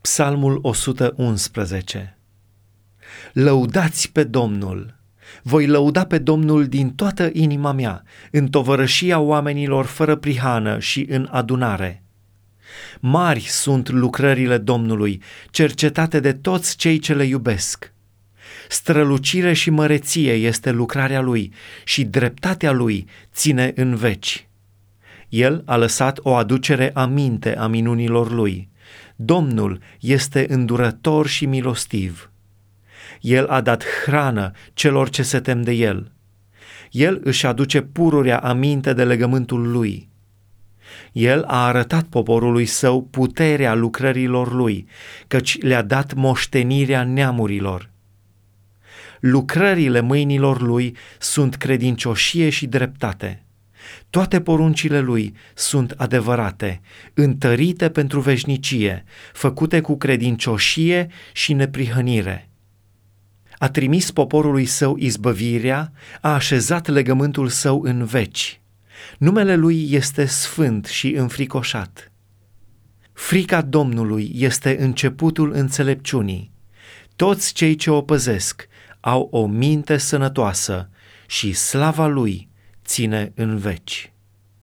Psalmul 111 Lăudați pe Domnul! Voi lăuda pe Domnul din toată inima mea, în tovărășia oamenilor fără prihană și în adunare. Mari sunt lucrările Domnului, cercetate de toți cei ce le iubesc. Strălucire și măreție este lucrarea Lui și dreptatea Lui ține în veci. El a lăsat o aducere aminte a minunilor Lui. Domnul este îndurător și milostiv. El a dat hrană celor ce se tem de El. El își aduce pururea aminte de legământul Lui. El a arătat poporului său puterea lucrărilor Lui, căci le-a dat moștenirea neamurilor. Lucrările mâinilor Lui sunt credincioșie și dreptate. Toate poruncile lui sunt adevărate, întărite pentru veșnicie, făcute cu credincioșie și neprihănire. A trimis poporului său izbăvirea, a așezat legământul său în veci. Numele lui este sfânt și înfricoșat. Frica Domnului este începutul înțelepciunii. Toți cei ce o păzesc au o minte sănătoasă și slava lui ține în veci.